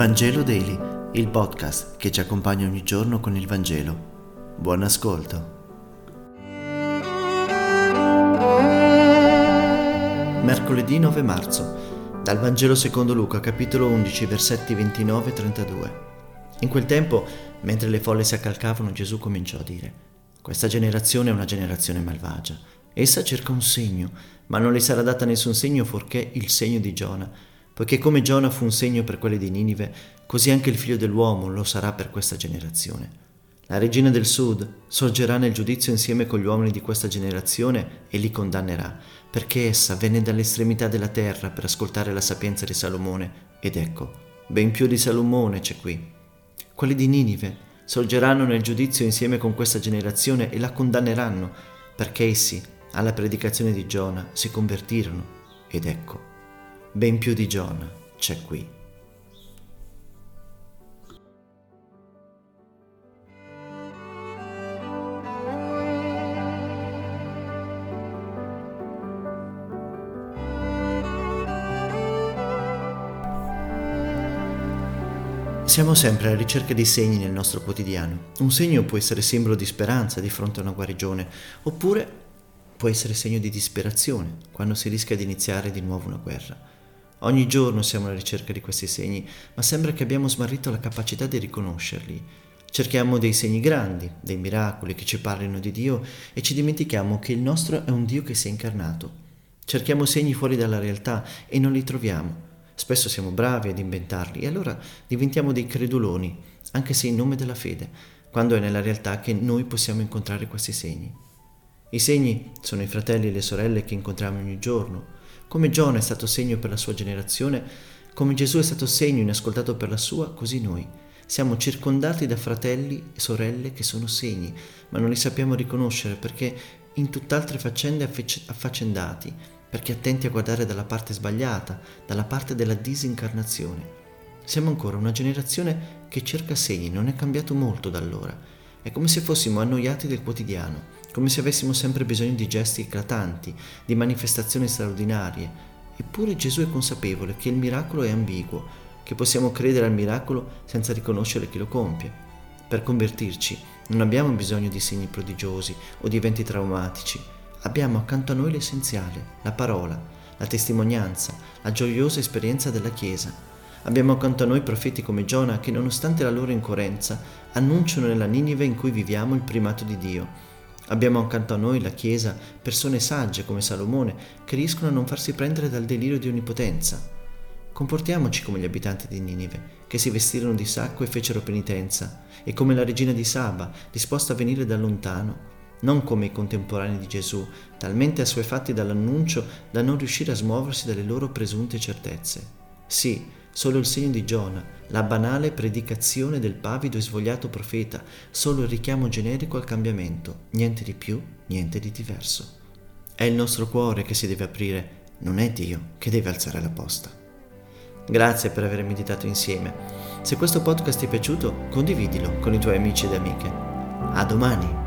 Vangelo Daily, il podcast che ci accompagna ogni giorno con il Vangelo. Buon ascolto. Mercoledì 9 marzo, dal Vangelo secondo Luca, capitolo 11, versetti 29 e 32. In quel tempo, mentre le folle si accalcavano, Gesù cominciò a dire, questa generazione è una generazione malvagia. Essa cerca un segno, ma non le sarà data nessun segno fuorché il segno di Giona poiché come Giona fu un segno per quelli di Ninive, così anche il figlio dell'uomo lo sarà per questa generazione. La regina del sud sorgerà nel giudizio insieme con gli uomini di questa generazione e li condannerà, perché essa venne dall'estremità della terra per ascoltare la sapienza di Salomone, ed ecco, ben più di Salomone c'è qui. Quelli di Ninive sorgeranno nel giudizio insieme con questa generazione e la condanneranno, perché essi, alla predicazione di Giona, si convertirono, ed ecco, ben più di Giona c'è qui. Siamo sempre alla ricerca di segni nel nostro quotidiano. Un segno può essere simbolo di speranza di fronte a una guarigione, oppure può essere segno di disperazione quando si rischia di iniziare di nuovo una guerra. Ogni giorno siamo alla ricerca di questi segni, ma sembra che abbiamo smarrito la capacità di riconoscerli. Cerchiamo dei segni grandi, dei miracoli che ci parlino di Dio e ci dimentichiamo che il nostro è un Dio che si è incarnato. Cerchiamo segni fuori dalla realtà e non li troviamo. Spesso siamo bravi ad inventarli e allora diventiamo dei creduloni, anche se in nome della fede, quando è nella realtà che noi possiamo incontrare questi segni. I segni sono i fratelli e le sorelle che incontriamo ogni giorno, come Giona è stato segno per la sua generazione, come Gesù è stato segno inascoltato per la sua, così noi. Siamo circondati da fratelli e sorelle che sono segni, ma non li sappiamo riconoscere perché in tutt'altre faccende affaccendati, perché attenti a guardare dalla parte sbagliata, dalla parte della disincarnazione. Siamo ancora una generazione che cerca segni, non è cambiato molto da allora. È come se fossimo annoiati del quotidiano come se avessimo sempre bisogno di gesti eclatanti, di manifestazioni straordinarie. Eppure Gesù è consapevole che il miracolo è ambiguo, che possiamo credere al miracolo senza riconoscere chi lo compie. Per convertirci non abbiamo bisogno di segni prodigiosi o di eventi traumatici, abbiamo accanto a noi l'essenziale, la parola, la testimonianza, la gioiosa esperienza della Chiesa. Abbiamo accanto a noi profeti come Giona che nonostante la loro incoerenza annunciano nella Ninive in cui viviamo il primato di Dio Abbiamo accanto a noi la Chiesa persone sagge come Salomone che riescono a non farsi prendere dal delirio di onnipotenza. Comportiamoci come gli abitanti di Ninive, che si vestirono di sacco e fecero penitenza, e come la regina di Saba, disposta a venire da lontano, non come i contemporanei di Gesù, talmente assuefatti dall'annuncio da non riuscire a smuoversi dalle loro presunte certezze. Sì, solo il segno di Giona, la banale predicazione del pavido e svogliato profeta, solo il richiamo generico al cambiamento, niente di più, niente di diverso. È il nostro cuore che si deve aprire, non è Dio che deve alzare la posta. Grazie per aver meditato insieme. Se questo podcast ti è piaciuto, condividilo con i tuoi amici ed amiche. A domani!